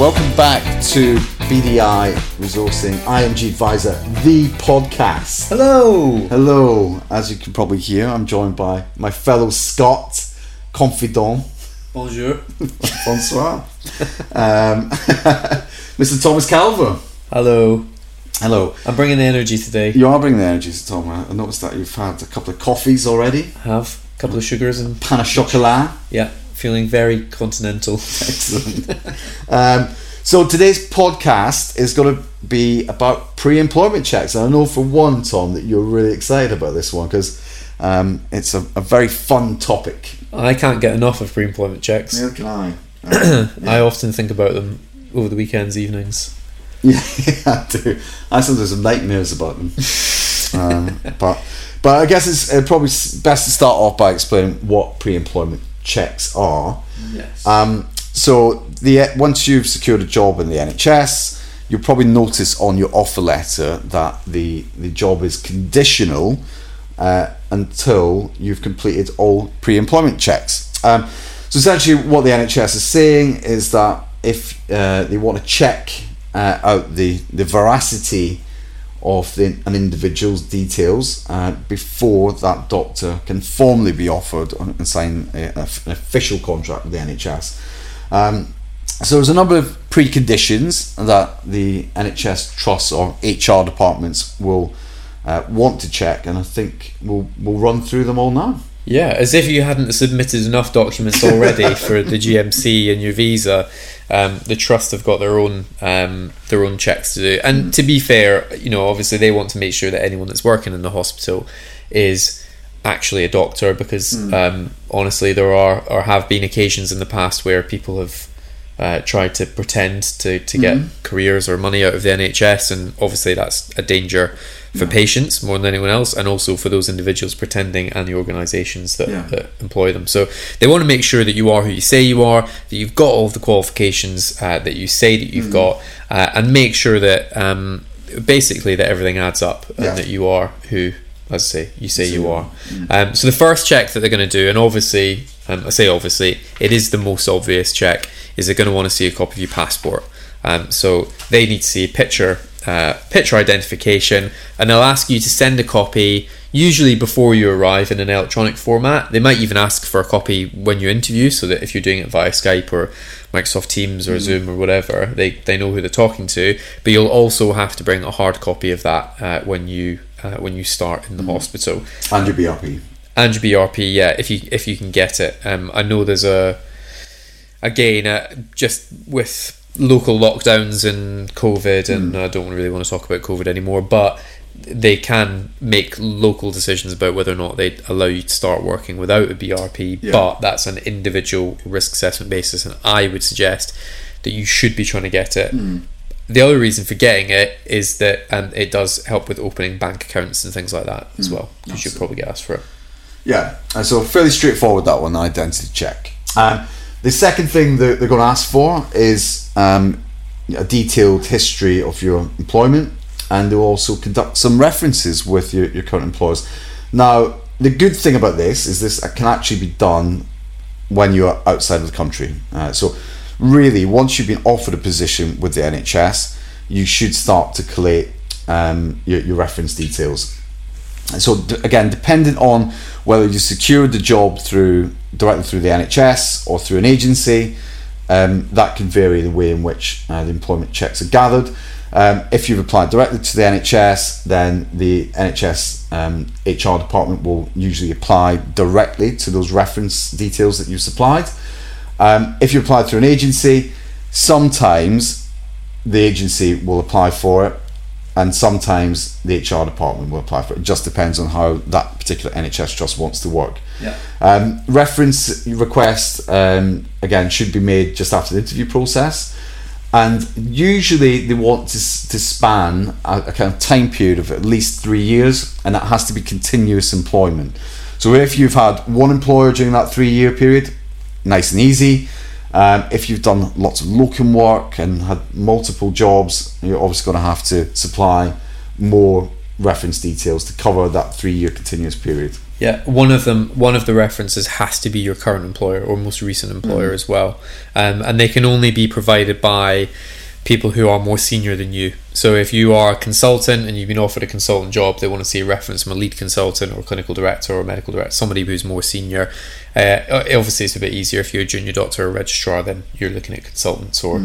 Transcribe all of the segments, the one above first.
Welcome back to BDI Resourcing IMG Advisor, the podcast. Hello. Hello, as you can probably hear, I'm joined by my fellow Scot, confidant, Bonjour. Bonsoir, um, Mr. Thomas Calver. Hello. Hello. I'm bringing the energy today. You are bringing the energy to Tom. I noticed that you've had a couple of coffees already, Have a couple of sugars and pan au chocolat. yeah, feeling very continental. Excellent. um, so today's podcast is going to be about pre-employment checks, and I know for one, Tom, that you're really excited about this one because um, it's a, a very fun topic. I can't get enough of pre-employment checks. Neither can I. Uh, I often think about them over the weekends, evenings. yeah, I do. I sometimes have nightmares about them. um, but but I guess it's probably best to start off by explaining what pre-employment checks are. Yes. Um, so the once you've secured a job in the NHS, you'll probably notice on your offer letter that the the job is conditional uh, until you've completed all pre-employment checks. Um, so essentially, what the NHS is saying is that if uh, they want to check uh, out the the veracity of the, an individual's details uh, before that doctor can formally be offered and sign a, an official contract with the NHS. Um, so there's a number of preconditions that the NHS trusts or HR departments will uh, want to check, and I think we'll we'll run through them all now. Yeah, as if you hadn't submitted enough documents already for the GMC and your visa. Um, the trust have got their own um, their own checks to do, and to be fair, you know, obviously they want to make sure that anyone that's working in the hospital is actually a doctor, because um, honestly, there are or have been occasions in the past where people have uh, tried to pretend to to get careers or money out of the NHS, and obviously that's a danger for patients more than anyone else, and also for those individuals pretending and the organisations that, Yeah. that employ them. So they want to make sure that you are who you say you are, that you've got all the qualifications uh, that you say that you've got, uh, and make sure that um, basically that everything adds up and Yeah. that you are who, Let's say, you say you are. Um, so the first check that they're going to do, and obviously, um, I say obviously, it is the most obvious check, is they're going to want to see a copy of your passport. Um, so they need to see a picture, uh, picture identification, and they'll ask you to send a copy. Usually before you arrive in an electronic format, they might even ask for a copy when you interview, so that if you're doing it via Skype or Microsoft Teams or Zoom or whatever, they, they know who they're talking to. But you'll also have to bring a hard copy of that uh, when you uh, when you start in the hospital And your BRP. and your BRP, yeah, if you if you can get it. Um, I know there's a again uh, just with local lockdowns and COVID, and I don't really want to talk about COVID anymore, but they can make local decisions about whether or not they allow you to start working without a BRP, Yeah. but that's an individual risk assessment basis, and I would suggest that you should be trying to get it. The other reason for getting it is that um, it does help with opening bank accounts and things like that as well. You should probably get asked for it. Yeah, and so fairly straightforward that one, the identity check. Um, the second thing that they're going to ask for is um, a detailed history of your employment, and they'll also conduct some references with your, your current employers. Now, the good thing about this is this can actually be done when you're outside of the country. Uh, so, really, once you've been offered a position with the NHS, you should start to collate um, your, your reference details. So again, dependent on whether you secured the job through directly through the NHS or through an agency, um, that can vary the way in which uh, the employment checks are gathered. Um, if you've applied directly to the NHS, then the NHS um, HR department will usually apply directly to those reference details that you've supplied. Um, if you applied through an agency, sometimes the agency will apply for it and sometimes the HR department will apply for it. It just depends on how that particular NHS trust wants to work. Yeah. Um, reference request um, again should be made just after the interview process, and usually they want to, to span a, a kind of time period of at least three years, and that has to be continuous employment. So if you've had one employer during that three year period, nice and easy. Um, if you've done lots of locum work and had multiple jobs, you're obviously going to have to supply more reference details to cover that three year continuous period. Yeah, one of them, one of the references has to be your current employer or most recent employer as well, um, and they can only be provided by people who are more senior than you. So if you are a consultant and you've been offered a consultant job, they want to see a reference from a lead consultant or clinical director or medical director, somebody who's more senior. Uh, obviously, it's a bit easier if you're a junior doctor or registrar, then you're looking at consultants or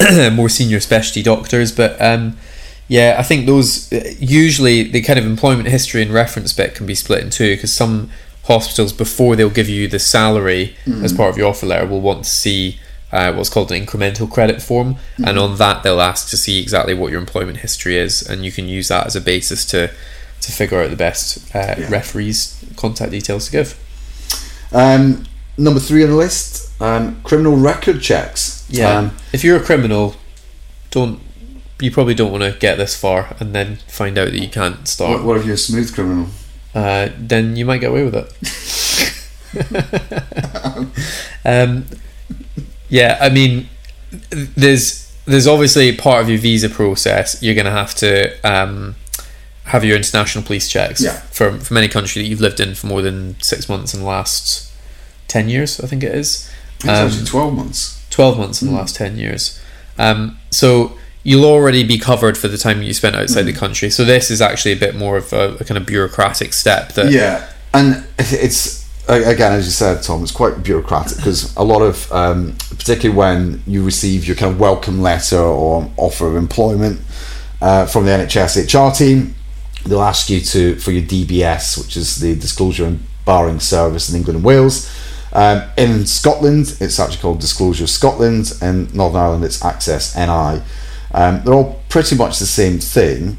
more senior specialty doctors. But um, yeah, I think those usually the kind of employment history and reference bit can be split in two because some hospitals before they'll give you the salary as part of your offer letter will want to see uh, what's called an incremental credit form, and on that they'll ask to see exactly what your employment history is, and you can use that as a basis to to figure out the best uh, Yeah. referees contact details to give. Um, number three on the list um, criminal record checks. Um, if you're a criminal, don't you probably don't want to get this far and then find out that you can't start. what, what if you're a smooth criminal? uh, then you might get away with it. um, yeah, I mean, there's there's obviously part of your visa process. You're going to have to um, have your international police checks Yeah. from from any country that you've lived in for more than six months in the last ten years. I think it is. It's Um, actually 12 months. 12 months in the last 10 years. Um, so you'll already be covered for the time you spent outside the country. So this is actually a bit more of a, a kind of bureaucratic step that Yeah, and it's again, as you said, Tom, it's quite bureaucratic because a lot of, um, particularly when you receive your kind of welcome letter or offer of employment uh, from the NHS HR team, they'll ask you to for your DBS, which is the Disclosure and Barring Service in England and Wales. Um, in Scotland, it's actually called Disclosure Scotland, and Northern Ireland, it's Access NI. Um, they're all pretty much the same thing,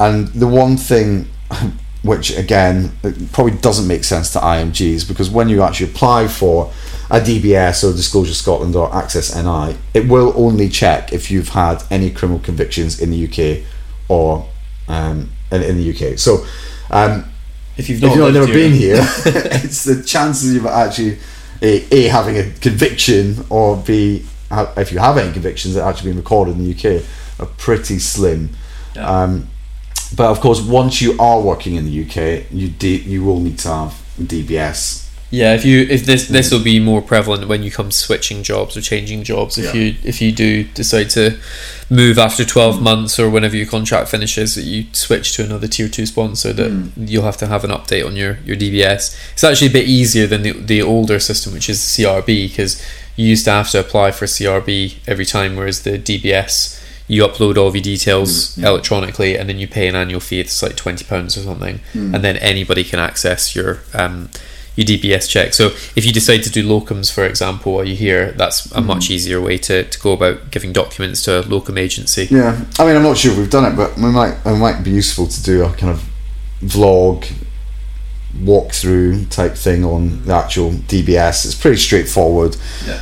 and the one thing which again probably doesn't make sense to IMGs because when you actually apply for a DBS or Disclosure Scotland or Access NI, it will only check if you've had any criminal convictions in the UK or um, in, in the UK. So um, if you've if not, you've lived never here- been here, it's the chances of actually a, a having a conviction or b if you have any convictions that actually being recorded in the UK are pretty slim. Yeah. Um, but of course, once you are working in the UK, you de- you will need to have DBS. Yeah, if you if this this mm. will be more prevalent when you come switching jobs or changing jobs. If Yeah. you if you do decide to move after twelve months or whenever your contract finishes, that you switch to another tier two sponsor, that mm. you'll have to have an update on your your DBS. It's actually a bit easier than the the older system, which is CRB, because you used to have to apply for CRB every time, whereas the DBS you upload all of your details mm, electronically and then you pay an annual fee. It's like twenty pounds or something, hmm. and then anybody can access your um, your DBS check. So if you decide to do locums, for example, while you're here, that's a hmm. much easier way to, to go about giving documents to a locum agency. Yeah, I mean, I'm not sure if we've done it, but we might. It might be useful to do a kind of vlog walkthrough type thing on the actual DBS. It's pretty straightforward.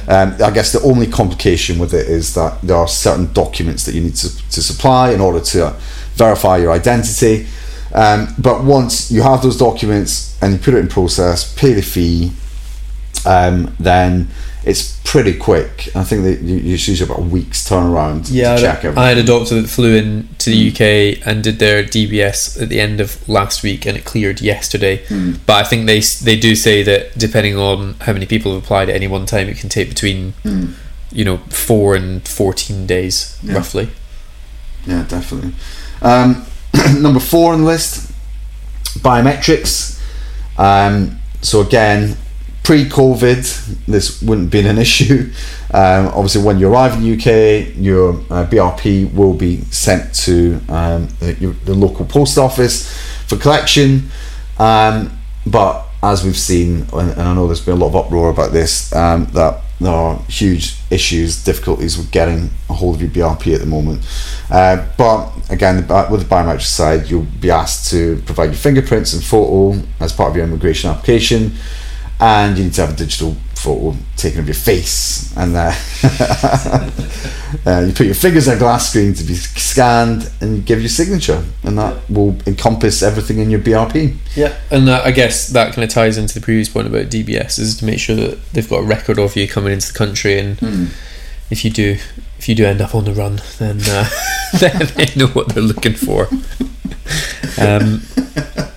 Um, I guess the only complication with it is that there are certain documents that you need to, to supply in order to verify your identity. Um, but once you have those documents and you put it in process, pay the fee, um, then it's pretty quick. I think that you, you usually about a week's turnaround Yeah, to check everything. I had a doctor that flew in to the UK and did their DBS at the end of last week, and it cleared yesterday. But I think they they do say that depending on how many people have applied at any one time, it can take between you know four and fourteen days Yeah. roughly. Yeah, definitely. Um, number four on the list, biometrics. Um, so again, pre-COVID, this wouldn't have been an issue. Um, obviously, when you arrive in the UK, your uh, BRP will be sent to um, the, your, the local post office for collection. Um, but as we've seen, and, I know there's been a lot of uproar about this, um, that there are huge issues, difficulties with getting a hold of your BRP at the moment. Uh, but again, with the biometric side, you'll be asked to provide your fingerprints and photo as part of your immigration application, and you need to have a digital photo taken of your face, and uh, uh, you put your fingers on a glass screen to be scanned, and you give your signature, and that will encompass everything in your BRP. Yeah, and uh, I guess that kind of ties into the previous point about DBS is to make sure that they've got a record of you coming into the country, and if you do, if you do end up on the run, then uh, then they know what they're looking for. Um,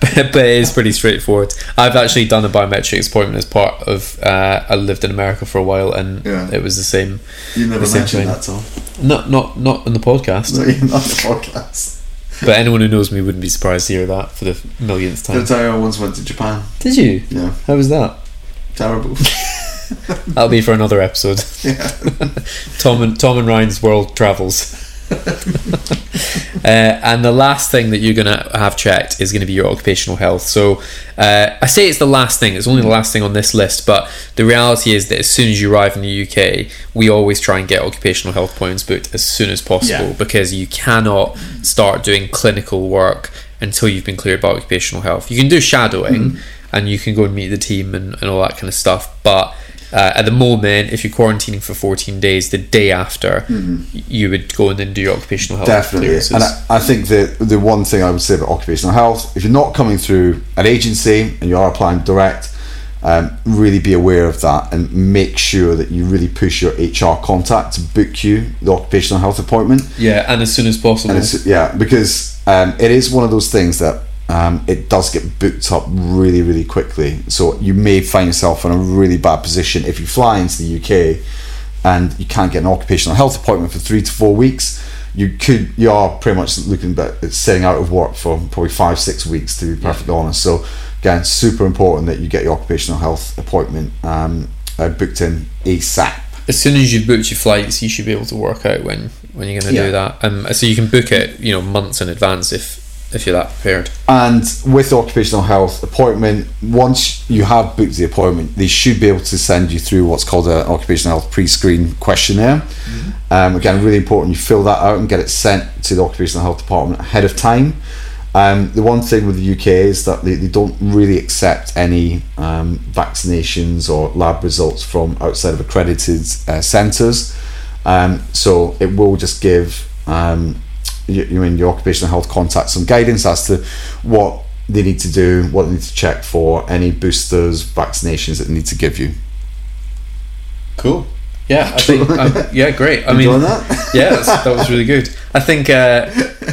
but, but it is pretty straightforward. I've actually done a biometrics appointment as part of. Uh, I lived in America for a while, and Yeah. it was the same. You never mentioned thing. that, Tom. Not not not in the podcast, Not even the podcast. but anyone who knows me wouldn't be surprised to hear that for the millionth time. Did I tell you I once went to Japan? Did you? Yeah, How was that? terrible. That'll be for another episode. yeah. Tom and Tom and Ryan's world travels. uh, and the last thing that you're going to have checked is going to be your occupational health. So uh, I say it's the last thing; it's only the last thing on this list. But the reality is that as soon as you arrive in the UK, we always try and get occupational health appointments booked as soon as possible Yeah. because you cannot start doing clinical work until you've been cleared by occupational health. You can do shadowing and you can go and meet the team and, and all that kind of stuff, but uh, at the moment, if you're quarantining for 14 days, the day after, y- you would go and then do your occupational health Definitely, clearances. and I, I think that the one thing I would say about occupational health, if you're not coming through an agency and you are applying direct, um, really be aware of that and make sure that you really push your HR contact to book you the occupational health appointment. yeah, and as soon as possible. And it's, yeah, because um, it is one of those things that um, it does get booked up really, really quickly. So you may find yourself in a really bad position if you fly into the UK and you can't get an occupational health appointment for three to four weeks. You could, you are pretty much looking at sitting out of work for probably five, six weeks to be perfectly honest. So again, super important that you get your occupational health appointment um, uh, booked in ASAP. as soon as you've booked your flights, you should be able to work out when, when you're going to Yeah. do that. Um, so you can book it, you know, months in advance if if you're that prepared. And with the occupational health appointment, once you have booked the appointment, they should be able to send you through what's called an occupational health pre-screen questionnaire. Um, again, really important you fill that out and get it sent to the occupational health department ahead of time. Um, the one thing with the UK is that they, they don't really accept any um, vaccinations or lab results from outside of accredited uh, centres. Um, so it will just give um, you, you mean your occupational health contact some guidance as to what they need to do, what they need to check for, any boosters, vaccinations that they need to give you. Cool. Yeah, I think. Um, yeah, great. I mean, that? yeah, that's, that was really good. I think. Uh,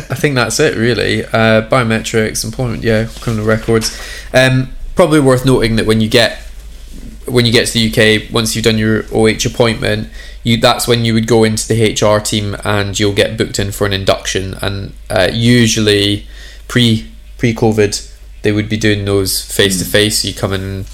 I think that's it really. Uh, biometrics, employment, yeah, criminal records. Um, probably worth noting that when you get when you get to the UK, once you've done your OH appointment, you that's when you would go into the HR team and you'll get booked in for an induction. And uh, usually, pre pre COVID, they would be doing those face to face. You come in,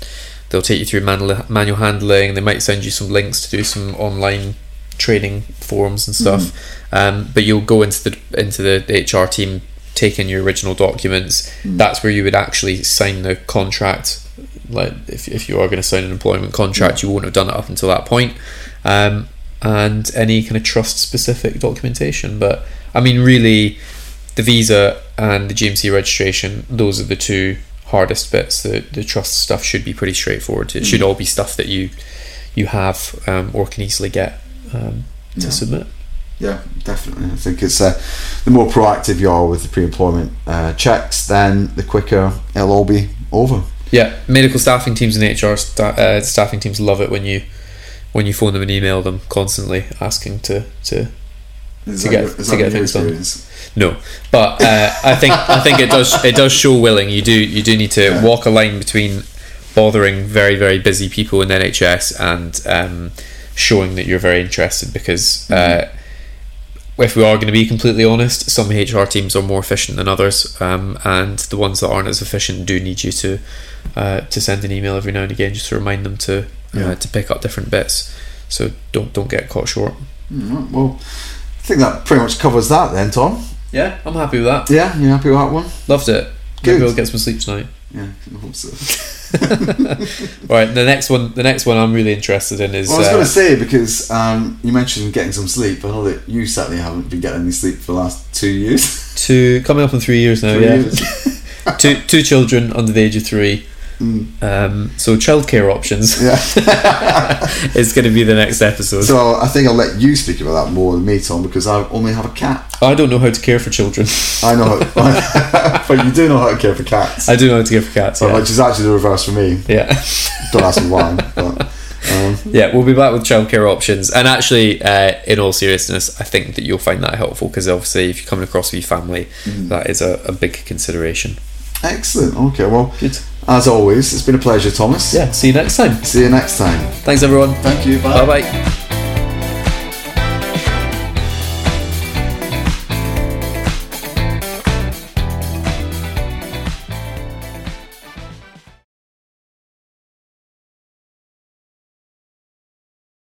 they'll take you through manual manual handling. They might send you some links to do some online training forums and stuff. Um, but you'll go into the into the HR team, take in your original documents. That's where you would actually sign the contract. Like if if you are going to sign an employment contract, you won't have done it up until that point. Um, and any kind of trust specific documentation. But I mean, really, the visa and the GMC registration, those are the two hardest bits. The the trust stuff should be pretty straightforward. It should all be stuff that you you have um, or can easily get um, to Yeah. submit. Yeah, definitely. I think it's uh, the more proactive you are with the pre-employment uh, checks, then the quicker it'll all be over. Yeah, medical staffing teams and HR sta- uh, staffing teams love it when you when you phone them and email them constantly asking to to Is To get- your- to get things done. No, but uh, I think I think it does it does show willing. You do you do need to Yeah. walk a line between bothering very very busy people in the NHS and um, showing that you're very interested because. Uh, if we are going to be completely honest, some HR teams are more efficient than others, um, and the ones that aren't as efficient do need you to uh, to send an email every now and again just to remind them to Yeah. uh, to pick up different bits. So don't don't get caught short. Mm, Well, I think that pretty much covers that then, Tom. Yeah, I'm happy with that. Yeah, you happy with that one? Loved it. Good. Maybe I'll get some sleep tonight. Yeah, I hope so. Right, the next one, the next one I'm really interested in is. Well, I was uh, going to say because um, you mentioned getting some sleep. I know that you certainly haven't been getting any sleep for the last two years. two coming up on three years now. Three yeah, years. two two children under the age of three. Mm. Um, so childcare options Yeah. is going to be the next episode. so I think I'll let you speak about that more than me, Tom, because I only have a cat. I don't know how to care for children. I know, how, but you do know how to care for cats, I do know how to care for cats. Yeah. which is actually the reverse for me. yeah. Don't ask me why. But yeah, we'll be back with childcare options. And actually, uh, in all seriousness, I think that you'll find that helpful because obviously, if you're coming across with your family, that is a, a big consideration. Excellent. Okay, well, Good. As always, it's been a pleasure, Thomas. Yeah, see you next time. See you next time. Thanks, everyone. Thank you. Bye. Bye bye.